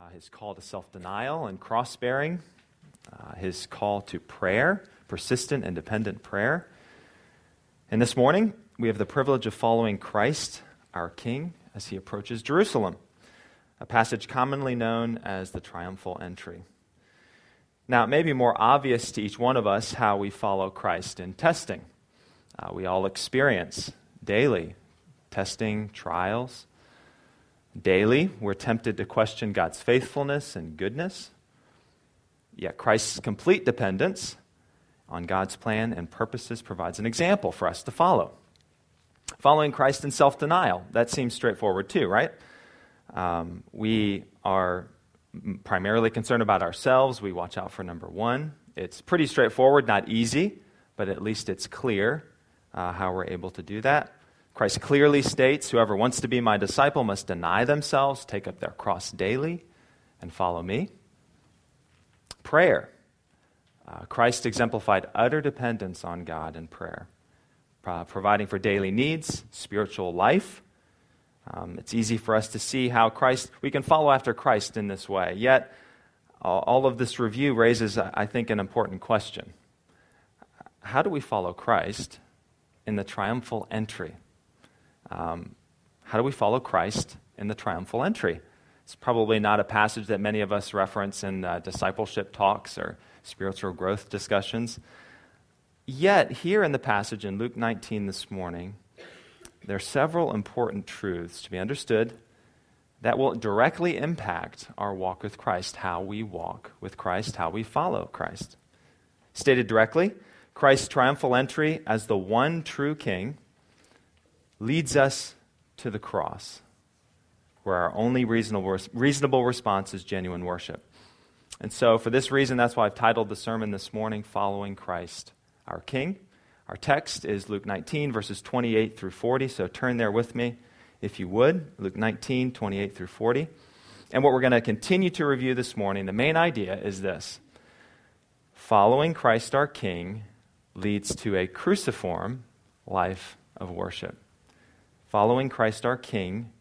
uh, his call to self denial and cross bearing, uh, his call to prayer, persistent and dependent prayer. And this morning, we have the privilege of following Christ, our King, as he approaches Jerusalem, a passage commonly known as the triumphal entry. Now, it may be more obvious to each one of us how we follow Christ in testing. Uh, we all experience daily testing, trials. Daily, we're tempted to question God's faithfulness and goodness. Yet Christ's complete dependence on God's plan and purposes provides an example for us to follow. Following Christ in self denial, that seems straightforward too, right? Um, we are primarily concerned about ourselves. We watch out for number one. It's pretty straightforward, not easy, but at least it's clear uh, how we're able to do that. Christ clearly states whoever wants to be my disciple must deny themselves, take up their cross daily, and follow me. Prayer. Uh, Christ exemplified utter dependence on God in prayer, uh, providing for daily needs, spiritual life, um, it's easy for us to see how Christ, we can follow after Christ in this way. Yet, all of this review raises, I think, an important question. How do we follow Christ in the triumphal entry? Um, how do we follow Christ in the triumphal entry? It's probably not a passage that many of us reference in uh, discipleship talks or spiritual growth discussions. Yet, here in the passage in Luke 19 this morning, there are several important truths to be understood that will directly impact our walk with Christ, how we walk with Christ, how we follow Christ. Stated directly, Christ's triumphal entry as the one true King leads us to the cross, where our only reasonable, reasonable response is genuine worship. And so, for this reason, that's why I've titled the sermon this morning, Following Christ, our King. Our text is Luke 19, verses 28 through 40, so turn there with me if you would. Luke 19, 28 through 40. And what we're going to continue to review this morning, the main idea is this Following Christ our King leads to a cruciform life of worship. Following Christ our King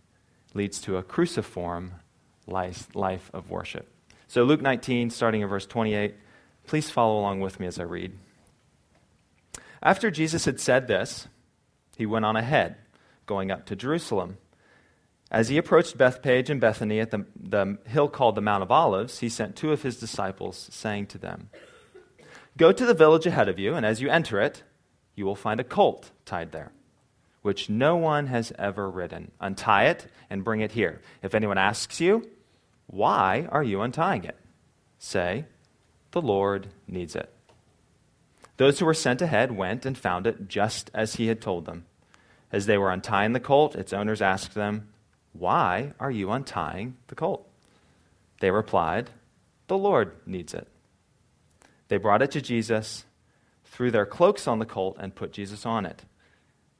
leads to a cruciform life, of worship. So, Luke 19, starting in verse 28, please follow along with me as I read. After Jesus had said this, he went on ahead, going up to Jerusalem. As he approached Bethphage and Bethany at the, the hill called the Mount of Olives, he sent two of his disciples, saying to them, Go to the village ahead of you, and as you enter it, you will find a colt tied there, which no one has ever ridden. Untie it and bring it here. If anyone asks you, Why are you untying it? Say, The Lord needs it. Those who were sent ahead went and found it just as he had told them. As they were untying the colt, its owners asked them, Why are you untying the colt? They replied, The Lord needs it. They brought it to Jesus, threw their cloaks on the colt, and put Jesus on it.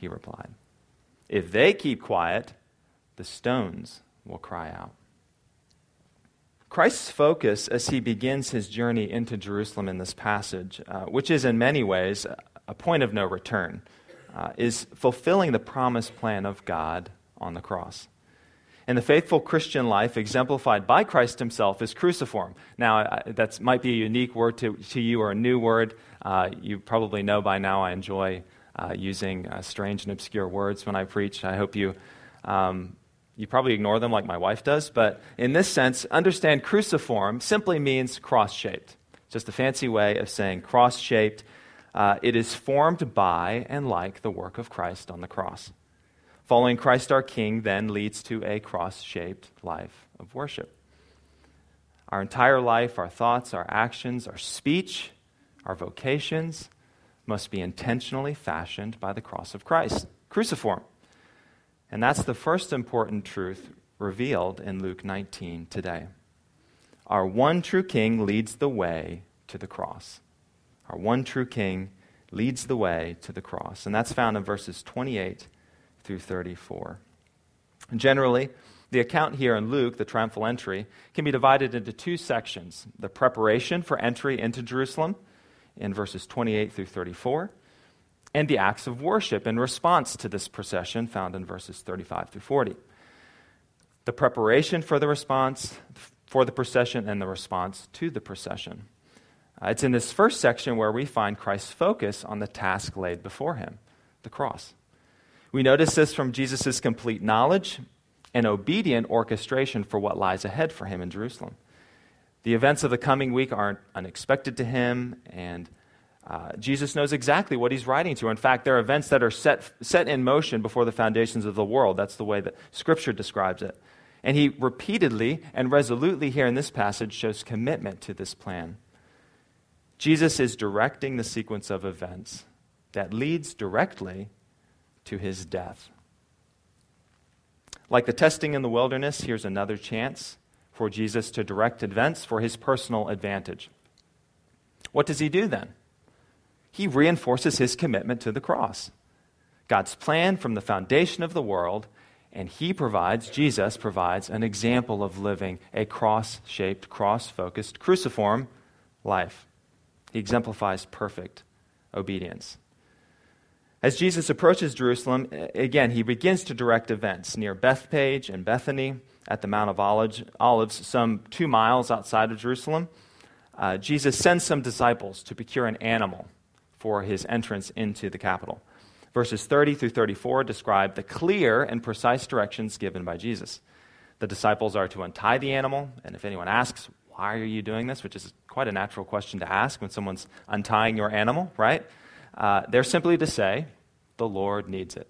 he replied, if they keep quiet, the stones will cry out. Christ's focus as he begins his journey into Jerusalem in this passage, uh, which is in many ways a point of no return, uh, is fulfilling the promised plan of God on the cross. And the faithful Christian life, exemplified by Christ himself, is cruciform. Now, that might be a unique word to, to you or a new word. Uh, you probably know by now I enjoy uh, using uh, strange and obscure words when I preach. I hope you um, you probably ignore them like my wife does, but in this sense, understand cruciform simply means cross shaped. Just a fancy way of saying cross shaped. Uh, it is formed by and like the work of Christ on the cross. Following Christ our King then leads to a cross shaped life of worship. Our entire life, our thoughts, our actions, our speech, our vocations must be intentionally fashioned by the cross of Christ, cruciform. And that's the first important truth revealed in Luke 19 today. our one true King leads the way to the cross. Our one true King leads the way to the cross. And that's found in verses 28 through 34. generally, the account here in Luke, the triumphal entry, can be divided into two sections the preparation for entry into Jerusalem in verses 28 through 34, and the acts of worship in response to this procession found in verses 35 through 40. The preparation for the response, for the procession, and the response to the procession. Uh, it's in this first section where we find Christ's focus on the task laid before him, the cross. We notice this from Jesus' complete knowledge and obedient orchestration for what lies ahead for him in Jerusalem. The events of the coming week aren't unexpected to him, and uh, Jesus knows exactly what he's writing to. In fact, there are events that are set, set in motion before the foundations of the world. That's the way that Scripture describes it. And he repeatedly and resolutely here in this passage shows commitment to this plan. Jesus is directing the sequence of events that leads directly to his death. Like the testing in the wilderness, here's another chance for Jesus to direct events for his personal advantage. What does he do then? He reinforces his commitment to the cross. God's plan from the foundation of the world, and he provides, Jesus provides, an example of living a cross shaped, cross focused, cruciform life. He exemplifies perfect obedience. As Jesus approaches Jerusalem, again, he begins to direct events near Bethphage and Bethany at the Mount of Olives, some two miles outside of Jerusalem. Uh, Jesus sends some disciples to procure an animal for his entrance into the capital. Verses 30 through 34 describe the clear and precise directions given by Jesus. The disciples are to untie the animal, and if anyone asks, Why are you doing this? which is quite a natural question to ask when someone's untying your animal, right? Uh, they're simply to say, the Lord needs it.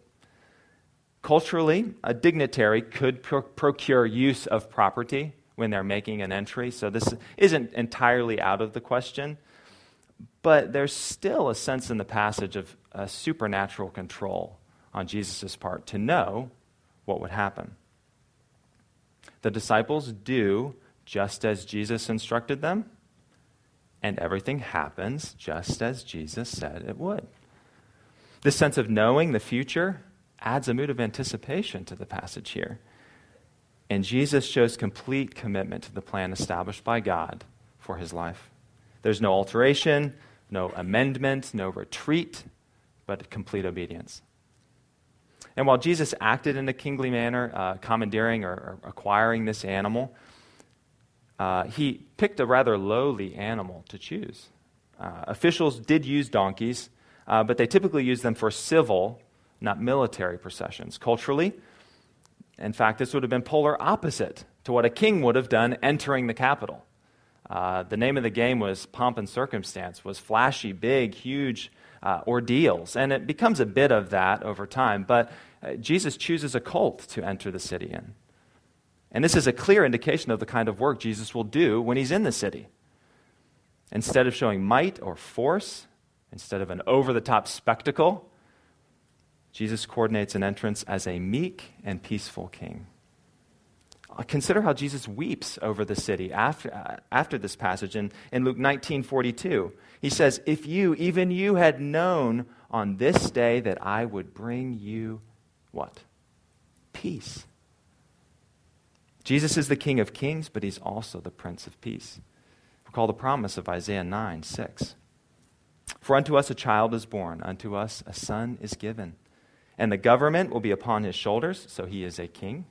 Culturally, a dignitary could pro- procure use of property when they're making an entry, so this isn't entirely out of the question. But there's still a sense in the passage of a supernatural control on Jesus' part to know what would happen. The disciples do just as Jesus instructed them, and everything happens just as Jesus said it would. This sense of knowing the future adds a mood of anticipation to the passage here. And Jesus shows complete commitment to the plan established by God for his life. There's no alteration, no amendment, no retreat, but complete obedience. And while Jesus acted in a kingly manner, uh, commandeering or, or, acquiring this animal, uh, he picked a rather lowly animal to choose. Uh, officials did use donkeys, uh, but they typically used them for civil, not military processions. Culturally, in fact, this would have been polar opposite to what a king would have done entering the capital. Uh, the name of the game was pomp and circumstance, was flashy, big, huge uh, ordeals. And it becomes a bit of that over time. But uh, Jesus chooses a colt to enter the city in. And this is a clear indication of the kind of work Jesus will do when he's in the city. Instead of showing might or force, instead of an over the top spectacle, Jesus coordinates an entrance as a meek and peaceful king. Uh, consider how Jesus weeps over the city after, uh, after this passage in, in Luke 19 42. He says, If you, even you, had known on this day that I would bring you what? Peace. Jesus is the King of kings, but he's also the Prince of Peace. Recall the promise of Isaiah 9 6. For unto us a child is born, unto us a son is given. And the government will be upon his shoulders, so he is a king.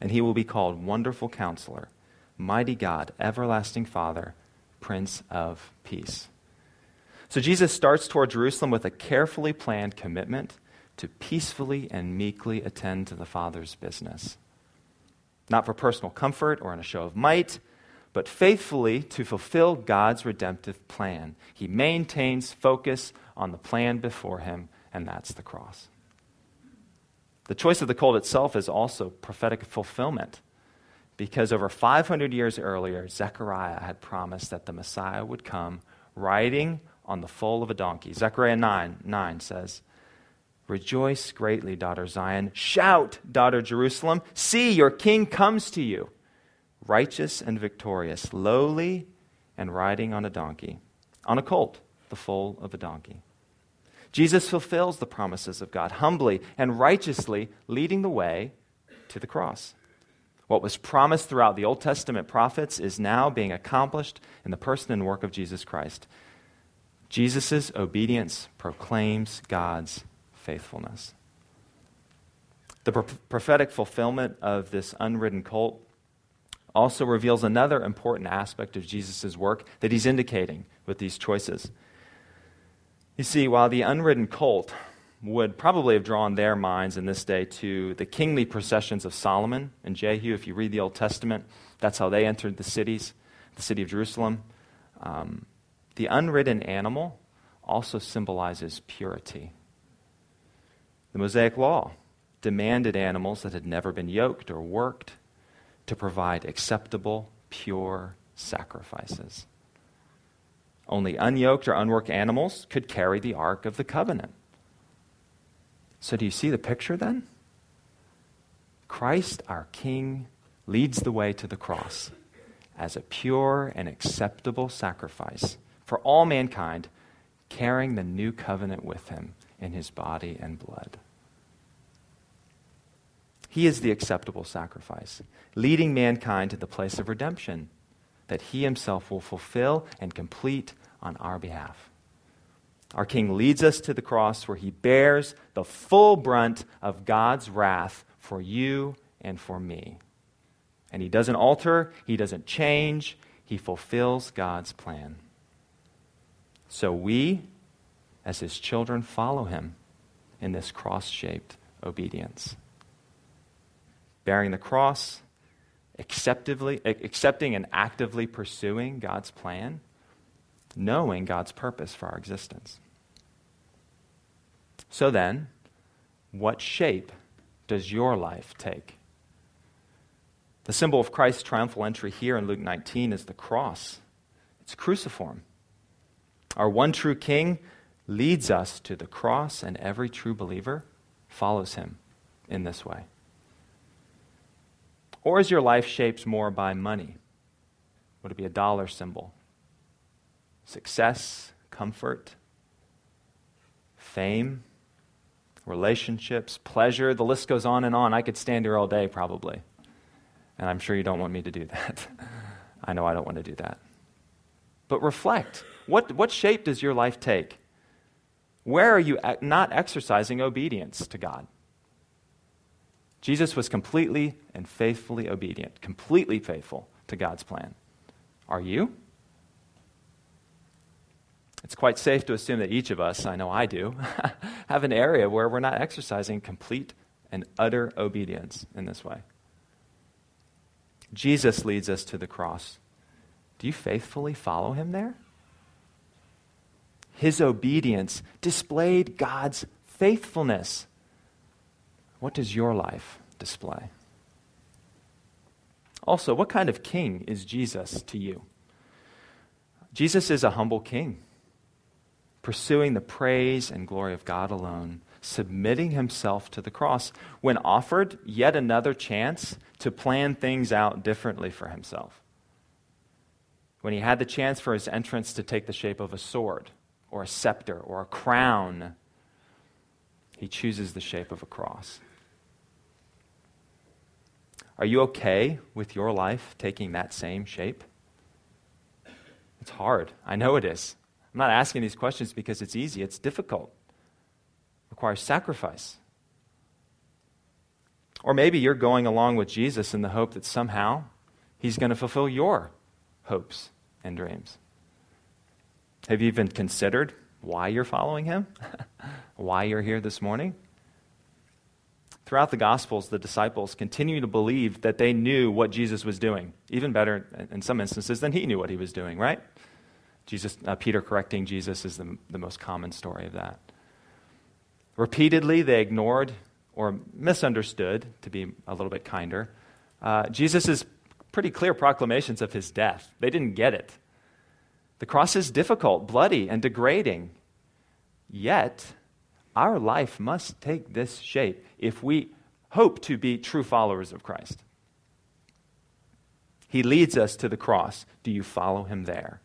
And he will be called Wonderful Counselor, Mighty God, Everlasting Father, Prince of Peace. So Jesus starts toward Jerusalem with a carefully planned commitment to peacefully and meekly attend to the Father's business not for personal comfort or in a show of might, but faithfully to fulfill God's redemptive plan. He maintains focus on the plan before him, and that's the cross. The choice of the colt itself is also prophetic fulfillment, because over 500 years earlier, Zechariah had promised that the Messiah would come riding on the foal of a donkey. Zechariah 9, 9 says, Rejoice greatly, daughter Zion. Shout, daughter Jerusalem. See, your king comes to you. righteous and victorious, lowly and riding on a donkey, on a colt, the foal of a donkey. Jesus fulfills the promises of God, humbly and righteously leading the way to the cross. What was promised throughout the Old Testament prophets is now being accomplished in the person and work of Jesus Christ. Jesus' obedience proclaims God's faithfulness. The pro- prophetic fulfillment of this unridden colt also reveals another important aspect of Jesus' work that he's indicating with these choices. You see, while the unridden colt would probably have drawn their minds in this day to the kingly processions of Solomon and Jehu, if you read the Old Testament, that's how they entered the cities, the city of Jerusalem. Um, the unridden animal also symbolizes purity. The Mosaic Law demanded animals that had never been yoked or worked to provide acceptable, pure sacrifices. Only unyoked or unworked animals could carry the Ark of the Covenant. So, do you see the picture then? Christ, our King, leads the way to the cross as a pure and acceptable sacrifice for all mankind, carrying the new covenant with him in his body and blood. He is the acceptable sacrifice, leading mankind to the place of redemption that he himself will fulfill and complete on our behalf. Our King leads us to the cross where he bears the full brunt of God's wrath for you and for me. And he doesn't alter, he doesn't change, he fulfills God's plan. So we, as his children, follow him in this cross shaped obedience. Bearing the cross, acceptively, accepting and actively pursuing God's plan, knowing God's purpose for our existence. So then, what shape does your life take? The symbol of Christ's triumphal entry here in Luke 19 is the cross. It's cruciform. Our one true King leads us to the cross, and every true believer follows him in this way. Or is your life shaped more by money? Would it be a dollar symbol? Success, comfort, fame, relationships, pleasure, the list goes on and on. I could stand here all day probably. And I'm sure you don't want me to do that. I know I don't want to do that. But reflect. What, what shape does your life take? Where are you not exercising obedience to God? Jesus was completely and faithfully obedient, completely faithful to God's plan. Are you? It's quite safe to assume that each of us, I know I do, have an area where we're not exercising complete and utter obedience in this way. Jesus leads us to the cross. Do you faithfully follow him there? His obedience displayed God's faithfulness. What does your life display? Also, what kind of king is Jesus to you? Jesus is a humble king, pursuing the praise and glory of God alone, submitting himself to the cross when offered yet another chance to plan things out differently for himself. When he had the chance for his entrance to take the shape of a sword or a scepter or a crown, he chooses the shape of a cross. Are you okay with your life taking that same shape? It's hard. I know it is. I'm not asking these questions because it's easy, it's difficult. It requires sacrifice. Or maybe you're going along with Jesus in the hope that somehow he's going to fulfill your hopes and dreams. Have you even considered why you're following him? why you're here this morning? Throughout the Gospels, the disciples continue to believe that they knew what Jesus was doing, even better in some instances than he knew what he was doing, right? Jesus, uh, Peter correcting Jesus is the, the most common story of that. Repeatedly, they ignored or misunderstood, to be a little bit kinder, uh, Jesus' pretty clear proclamations of his death. They didn't get it. The cross is difficult, bloody, and degrading. Yet, our life must take this shape if we hope to be true followers of Christ. He leads us to the cross. Do you follow him there?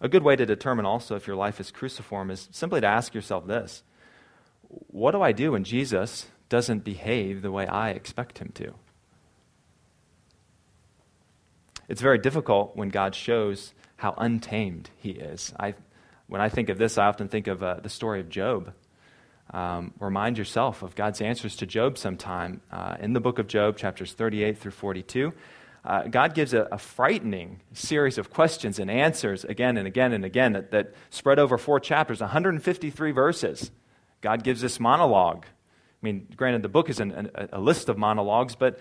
A good way to determine also if your life is cruciform is simply to ask yourself this What do I do when Jesus doesn't behave the way I expect him to? It's very difficult when God shows how untamed he is. I, when I think of this, I often think of uh, the story of Job. Um, remind yourself of God's answers to Job sometime. Uh, in the book of Job, chapters 38 through 42, uh, God gives a, a, frightening series of questions and answers again and again and again that, that spread over four chapters, 153 verses. God gives this monologue. I mean, granted, the book is an, an, a list of monologues, but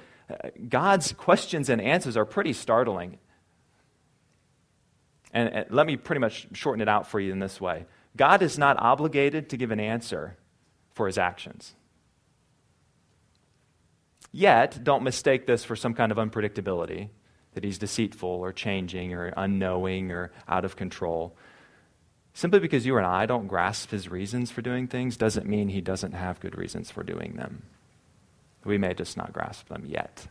God's questions and answers are pretty startling. And, let me pretty much shorten it out for you in this way God is not obligated to give an answer for his actions. Yet, don't mistake this for some kind of unpredictability, that he's deceitful or changing or unknowing or out of control. Simply because you and I don't grasp his reasons for doing things doesn't mean he doesn't have good reasons for doing them. We may just not grasp them yet.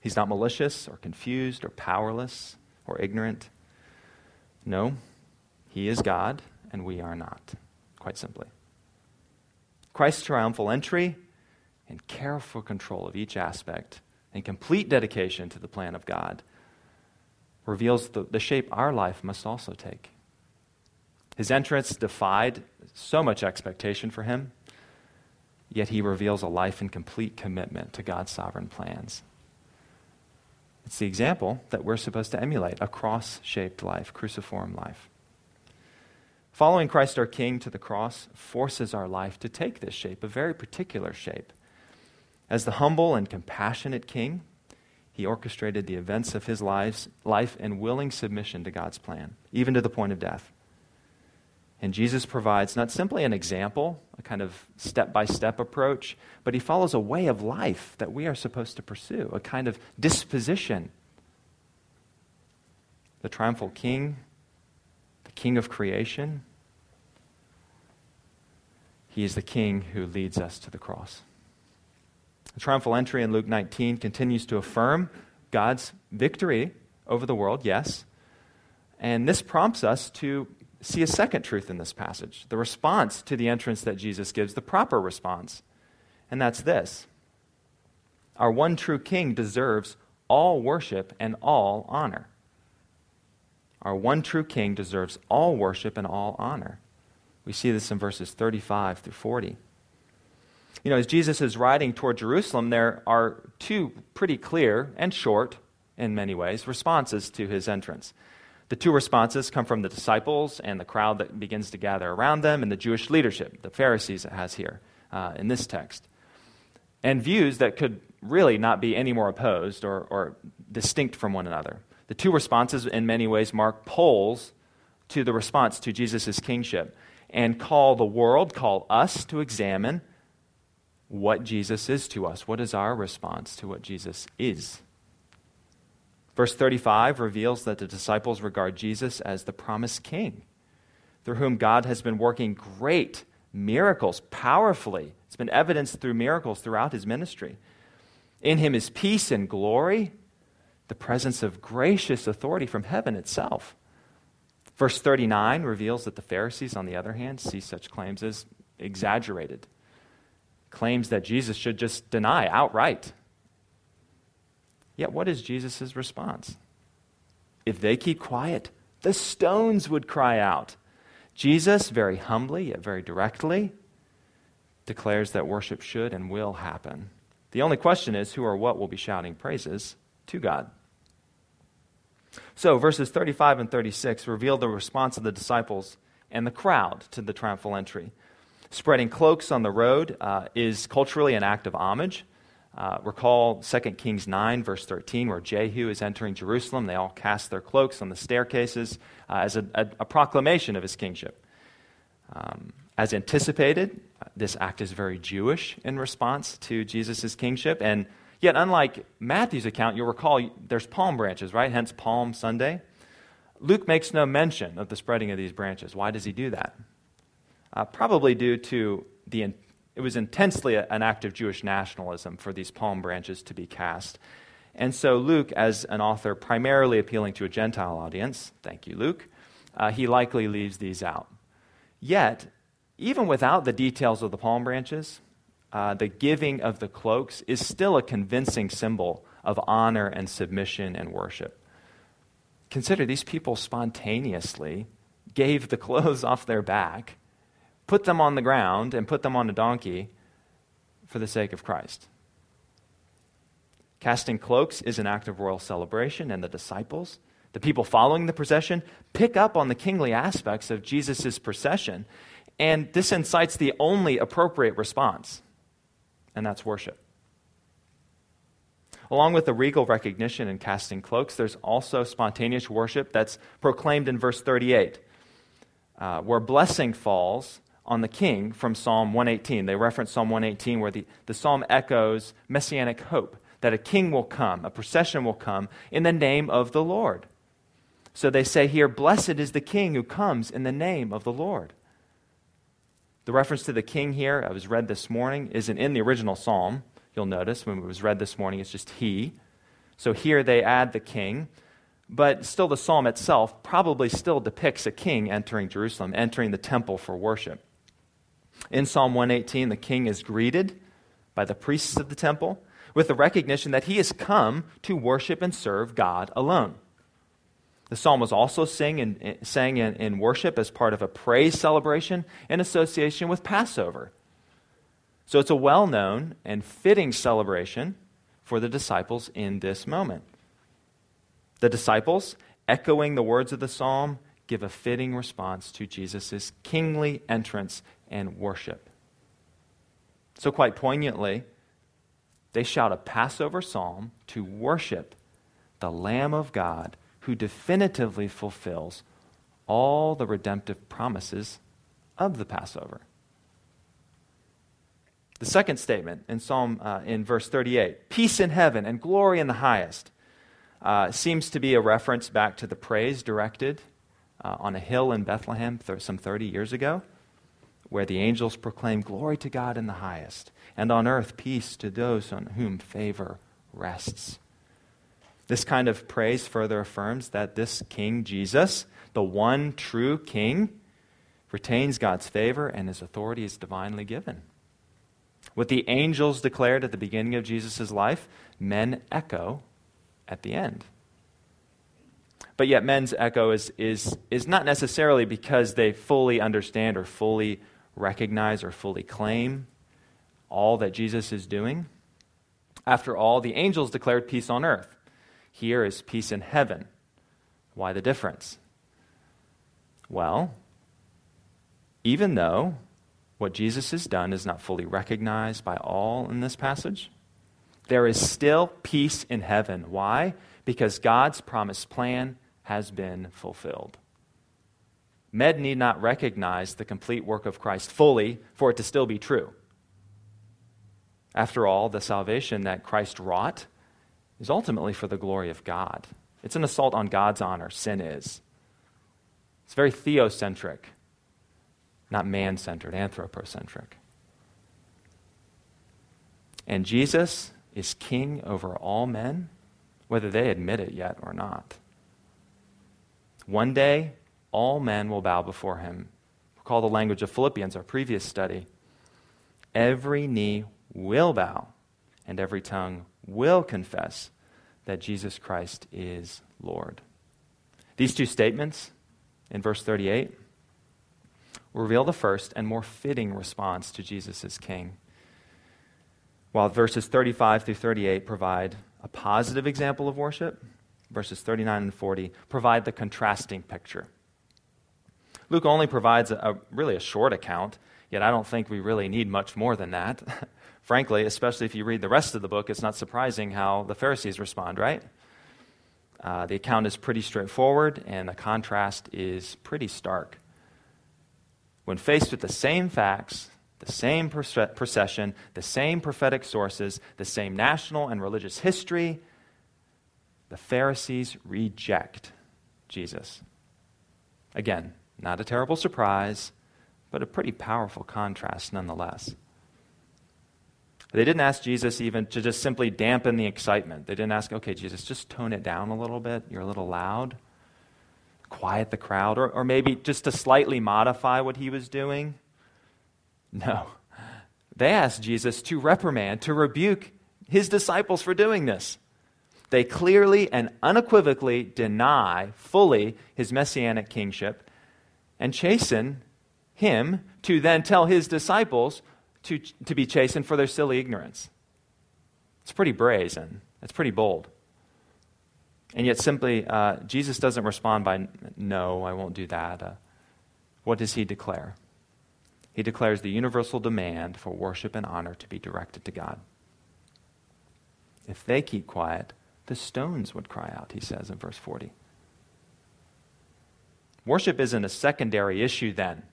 He's not malicious or confused or powerless or ignorant. No, he is God and we are not, quite simply. Christ's triumphal entry and careful control of each aspect and complete dedication to the plan of God reveals the, the shape our life must also take. His entrance defied so much expectation for him, yet he reveals a life in complete commitment to God's sovereign plans. It's the example that we're supposed to emulate a cross shaped life, cruciform life. Following Christ our King to the cross forces our life to take this shape, a very particular shape. As the humble and compassionate king, he orchestrated the events of his life in willing submission to God's plan, even to the point of death. And Jesus provides not simply an example, a kind of step by step approach, but he follows a way of life that we are supposed to pursue, a kind of disposition. The triumphal king, the king of creation, he is the king who leads us to the cross. The triumphal entry in Luke 19 continues to affirm God's victory over the world, yes. And this prompts us to see a second truth in this passage the response to the entrance that Jesus gives, the proper response. And that's this Our one true King deserves all worship and all honor. Our one true King deserves all worship and all honor. We see this in verses 35 through 40. You know, as Jesus is riding toward Jerusalem, there are two pretty clear and short, in many ways, responses to his entrance. The two responses come from the disciples and the crowd that begins to gather around them, and the Jewish leadership, the Pharisees, it has here uh, in this text. And views that could really not be any more opposed or, or distinct from one another. The two responses, in many ways, mark poles to the response to Jesus' kingship and call the world, call us to examine what Jesus is to us. What is our response to what Jesus is? Verse 35 reveals that the disciples regard Jesus as the promised king, through whom God has been working great miracles powerfully. It's been evidenced through miracles throughout his ministry. In him is peace and glory, the presence of gracious authority from heaven itself. Verse 39 reveals that the Pharisees, on the other hand, see such claims as exaggerated claims that Jesus should just deny outright. Yet, what is Jesus' response? If they keep quiet, the stones would cry out. Jesus, very humbly, yet very directly, declares that worship should and will happen. The only question is who or what will be shouting praises to God. So, verses 35 and 36 reveal the response of the disciples and the crowd to the triumphal entry. Spreading cloaks on the road uh, is culturally an act of homage. Uh, recall 2 Kings 9, verse 13, where Jehu is entering Jerusalem. They all cast their cloaks on the staircases uh, as a, a, a, proclamation of his kingship. Um, as anticipated, this act is very Jewish in response to Jesus' kingship. And yet, unlike Matthew's account, you'll recall there's palm branches, right? Hence Palm Sunday. Luke makes no mention of the spreading of these branches. Why does he do that? uh, probably due to the It was intensely an act of Jewish nationalism for these palm branches to be cast. And so, Luke, as an author primarily appealing to a Gentile audience, thank you, Luke, uh, he likely leaves these out. Yet, even without the details of the palm branches, uh, the giving of the cloaks is still a convincing symbol of honor and submission and worship. Consider these people spontaneously gave the clothes off their back, put them on the ground, and put them on a donkey for the sake of Christ. Casting cloaks is an act of royal celebration, and the disciples, the people following the procession, pick up on the kingly aspects of Jesus' procession, and this incites the only appropriate response, and that's worship. Along with the regal recognition and casting cloaks, there's also spontaneous worship that's proclaimed in verse 38 uh, where blessing falls on the king from Psalm 118. They reference Psalm 118, where the, the psalm echoes messianic hope that a king will come, a procession will come in the name of the Lord. So they say here, Blessed is the king who comes in the name of the Lord. The reference to the king here, I was read this morning, isn't in the original psalm. You'll notice when it was read this morning, it's just he. So here they add the king. But still, the psalm itself probably still depicts a king entering Jerusalem, entering the temple for worship. In Psalm 118, the king is greeted by the priests of the temple with the recognition that he has come to worship and serve God alone. The psalm was also sing in, eh, sang in, in worship as part of a praise celebration in association with Passover. So it's a well known and fitting celebration for the disciples in this moment. The disciples, echoing the words of the psalm, give a fitting response to Jesus' kingly entrance and worship. So, quite poignantly, they shout a Passover psalm to worship the Lamb of God who definitively fulfills all the redemptive promises of the Passover. The second statement in Psalm uh, in verse 38 peace in heaven and glory in the highest uh, seems to be a reference back to the praise directed uh, on a hill in Bethlehem th- some 30 years ago, where the angels proclaim glory to God in the highest, and on earth peace to those on whom favor rests. This kind of praise further affirms that this King Jesus, the one true King, retains God's favor and his authority is divinely given. What the angels declared at the beginning of Jesus' life, men echo at the end. But yet, men's echo is, is, is not necessarily because they fully understand or fully recognize or fully claim all that Jesus is doing. After all, the angels declared peace on earth. Here is peace in heaven. Why the difference? Well, even though what Jesus has done is not fully recognized by all in this passage, there is still peace in heaven. Why? Because God's promised plan has been fulfilled. Men need not recognize the complete work of Christ fully for it to still be true. After all, the salvation that Christ wrought is ultimately for the glory of God. It's an assault on God's honor, sin is. It's very theocentric, not man centered, anthropocentric. And Jesus is king over all men, whether they admit it yet or not. One day, all men will bow before him. Recall the language of Philippians, our previous study. Every knee will bow, and every tongue will confess that Jesus Christ is Lord. These two statements in verse 38 reveal the first and more fitting response to Jesus as King while verses 35 through 38 provide a positive example of worship, verses 39 and 40 provide the contrasting picture. Luke only provides a, a, really a short account, yet I don't think we really need much more than that. Frankly, especially if you read the rest of the book, it's not surprising how the Pharisees respond, right? Uh, the account is pretty straightforward, and the contrast is pretty stark. When faced with the same facts, the same procession, the same prophetic sources, the same national and religious history. The Pharisees reject Jesus. Again, not a terrible surprise, but a pretty powerful contrast nonetheless. They didn't ask Jesus even to just simply dampen the excitement. They didn't ask, okay, Jesus, just tone it down a little bit. You're a little loud. Quiet the crowd. Or, or maybe just to slightly modify what he was doing. No. They asked Jesus to reprimand, to rebuke his disciples for doing this. They clearly and unequivocally deny fully his messianic kingship and chasten him to then tell his disciples to, to be chastened for their silly ignorance. It's pretty brazen. It's pretty bold. And yet, simply, uh, Jesus doesn't respond by, no, I won't do that. Uh, what does he declare? He declares the universal demand for worship and honor to be directed to God. If they keep quiet, the stones would cry out, he says in verse 40. Worship isn't a secondary issue then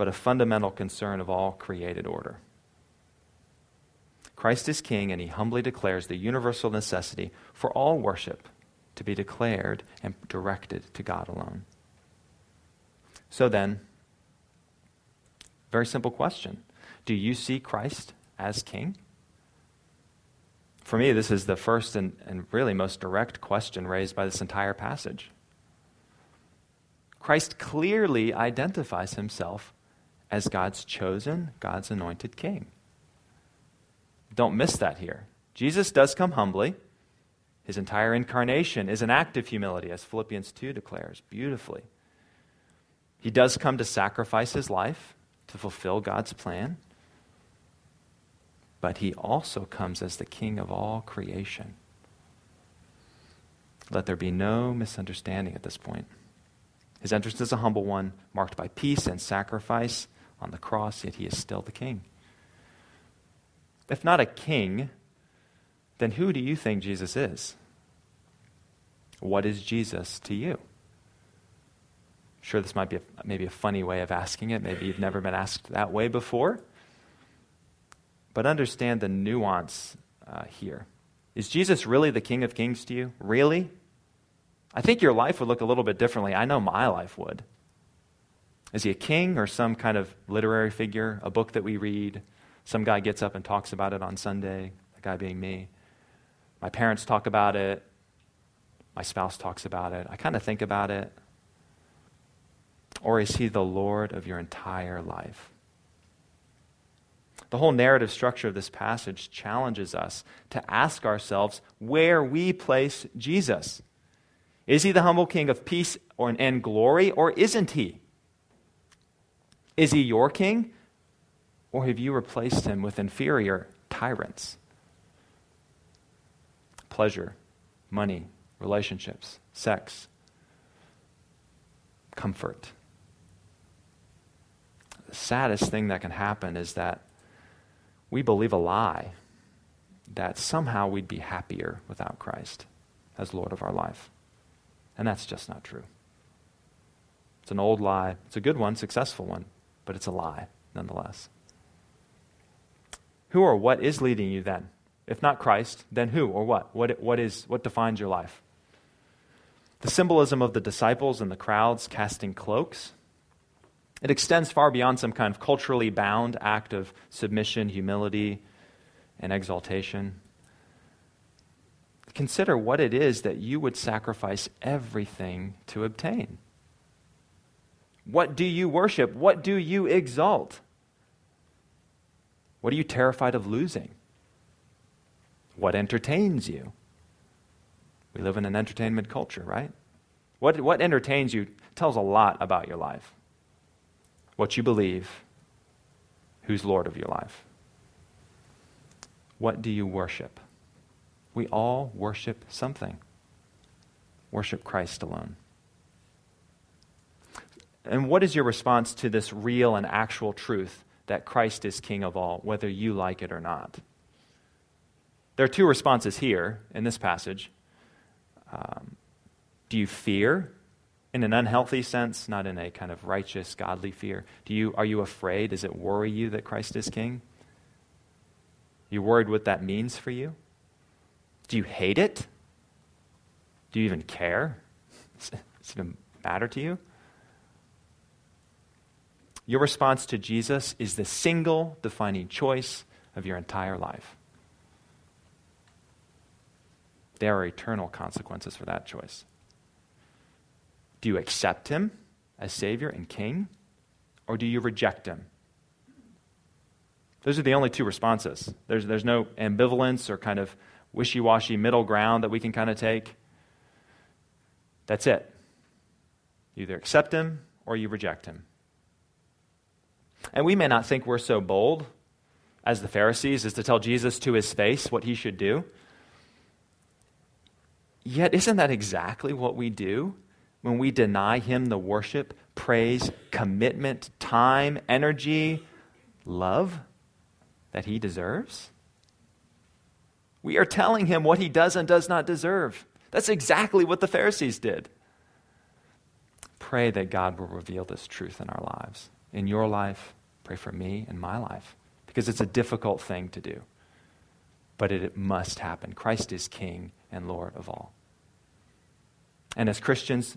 but a fundamental concern of all created order. Christ is king, and he humbly declares the universal necessity for all worship to be declared and directed to God alone. So then, very simple question Do you see Christ as king? For me, this is the first and, and really most direct question raised by this entire passage. Christ clearly identifies himself as God's chosen, God's anointed king. Don't miss that here. Jesus does come humbly. His entire incarnation is an act of humility, as Philippians 2 declares beautifully. He does come to sacrifice his life to fulfill God's plan, but he also comes as the king of all creation. Let there be no misunderstanding at this point. His entrance is a humble one, marked by peace and sacrifice on the cross, yet he is still the king. If not a king, then who do you think Jesus is? What is Jesus to you? Sure, this might be a, maybe a funny way of asking it. Maybe you've never been asked that way before. But understand the nuance uh, here. Is Jesus really the King of Kings to you? Really? I think your life would look a little bit differently. I know my life would. Is he a king or some kind of literary figure, a book that we read? Some guy gets up and talks about it on Sunday, the guy being me. My parents talk about it. My spouse talks about it. I kind of think about it. Or is he the Lord of your entire life? The whole narrative structure of this passage challenges us to ask ourselves where we place Jesus. Is he the humble king of peace or, and glory, or isn't he? Is he your king? Or have you replaced him with inferior tyrants? Pleasure, money, relationships, sex, comfort. The saddest thing that can happen is that we believe a lie that somehow we'd be happier without Christ as Lord of our life. And that's just not true. It's an old lie. It's a good one, successful one, but it's a lie nonetheless. Who or what is leading you then? If not Christ, then who or what? What, what, is, what defines your life? The symbolism of the disciples and the crowds casting cloaks, it extends far beyond some kind of culturally bound act of submission, humility, and exaltation. Consider what it is that you would sacrifice everything to obtain. What do you worship? What do you exalt? What are you terrified of losing? What entertains you? We live in an entertainment culture, right? What, what entertains you tells a lot about your life. What you believe, who's Lord of your life. What do you worship? We all worship something. Worship Christ alone. And what is your response to this real and actual truth that Christ is King of all, whether you like it or not? There are two responses here in this passage. Um, do you fear in an unhealthy sense, not in a kind of righteous, godly fear? Do you, are you afraid? Does it worry you that Christ is King? You worried what that means for you? Do you hate it? Do you even care? Does it even matter to you? Your response to Jesus is the single defining choice of your entire life. There are eternal consequences for that choice. Do you accept him as Savior and King, or do you reject him? Those are the only two responses. There's, there's no ambivalence or kind of wishy washy middle ground that we can kind of take. That's it. You either accept him or you reject him. And we may not think we're so bold as the Pharisees as to tell Jesus to his face what he should do. Yet, isn't that exactly what we do when we deny him the worship, praise, commitment, time, energy, love that he deserves? We are telling him what he does and does not deserve. That's exactly what the Pharisees did. Pray that God will reveal this truth in our lives. In your life, pray for me and my life, because it's a difficult thing to do. But it, it must happen. Christ is King and Lord of all. And as Christians,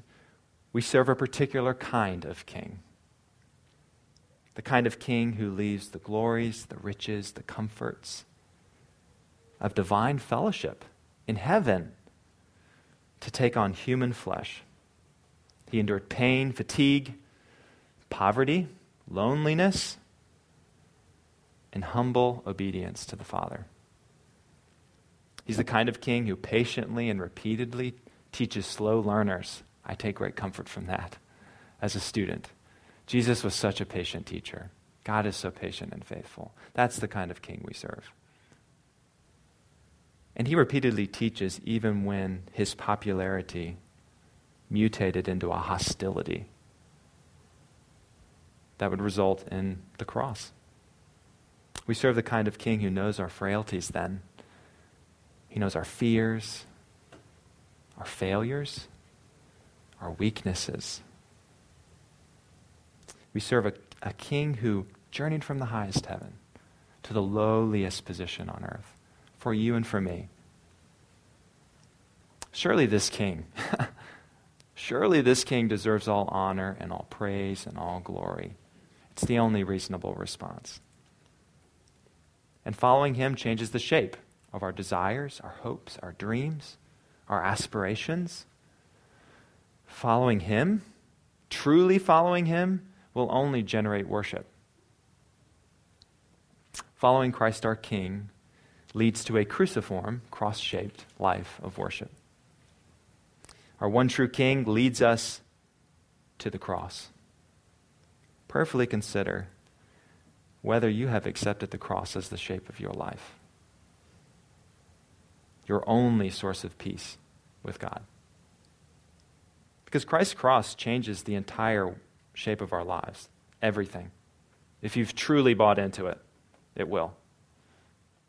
we serve a particular kind of king. The kind of king who leaves the glories, the riches, the comforts of divine fellowship in heaven to take on human flesh. He endured pain, fatigue, poverty, loneliness, and humble obedience to the Father. He's the kind of king who patiently and repeatedly teaches slow learners. I take great comfort from that as a student. Jesus was such a patient teacher. God is so patient and faithful. That's the kind of king we serve. And he repeatedly teaches even when his popularity mutated into a hostility that would result in the cross. We serve the kind of king who knows our frailties then. He knows our fears, our failures, our weaknesses. We serve a, a king who journeyed from the highest heaven to the lowliest position on earth for you and for me. Surely this king, surely this king deserves all honor and all praise and all glory. It's the only reasonable response. And following him changes the shape of our desires, our hopes, our dreams, our aspirations. Following him, truly following him, will only generate worship. Following Christ our King leads to a cruciform, cross shaped life of worship. Our one true King leads us to the cross. Prayerfully consider whether you have accepted the cross as the shape of your life, your only source of peace with God. Because Christ's cross changes the entire shape of our lives, everything. If you've truly bought into it, it will.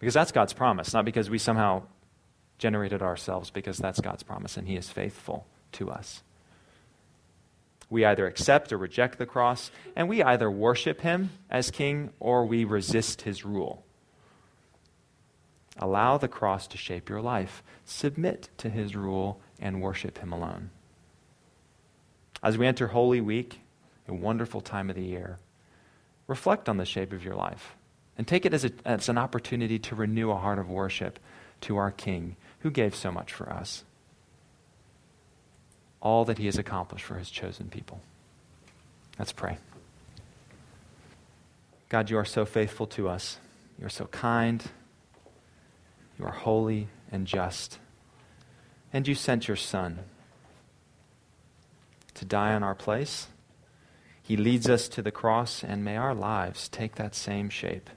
Because that's God's promise, not because we somehow generated ourselves, because that's God's promise, and He is faithful to us. We either accept or reject the cross, and we either worship Him as King or we resist His rule. Allow the cross to shape your life. Submit to His rule and worship Him alone. As we enter Holy Week, a wonderful time of the year, reflect on the shape of your life. And take it as, a, as an opportunity to renew a heart of worship to our King who gave so much for us. All that he has accomplished for his chosen people. Let's pray. God, you are so faithful to us. You are so kind. You are holy and just. And you sent your Son to die in our place. He leads us to the cross, and may our lives take that same shape.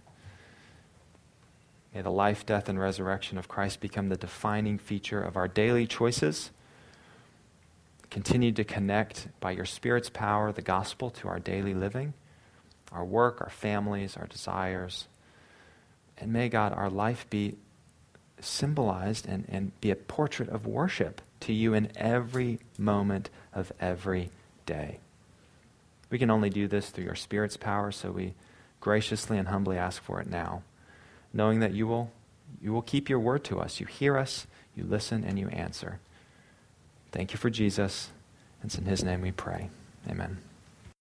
May the life, death, and resurrection of Christ become the defining feature of our daily choices. Continue to connect by your Spirit's power the gospel to our daily living, our work, our families, our desires. And may God, our life be symbolized and, and be a portrait of worship to you in every moment of every day. We can only do this through your Spirit's power, so we graciously and humbly ask for it now knowing that you will, you will keep your word to us. You hear us, you listen, and you answer. Thank you for Jesus. And it's in his name we pray. Amen.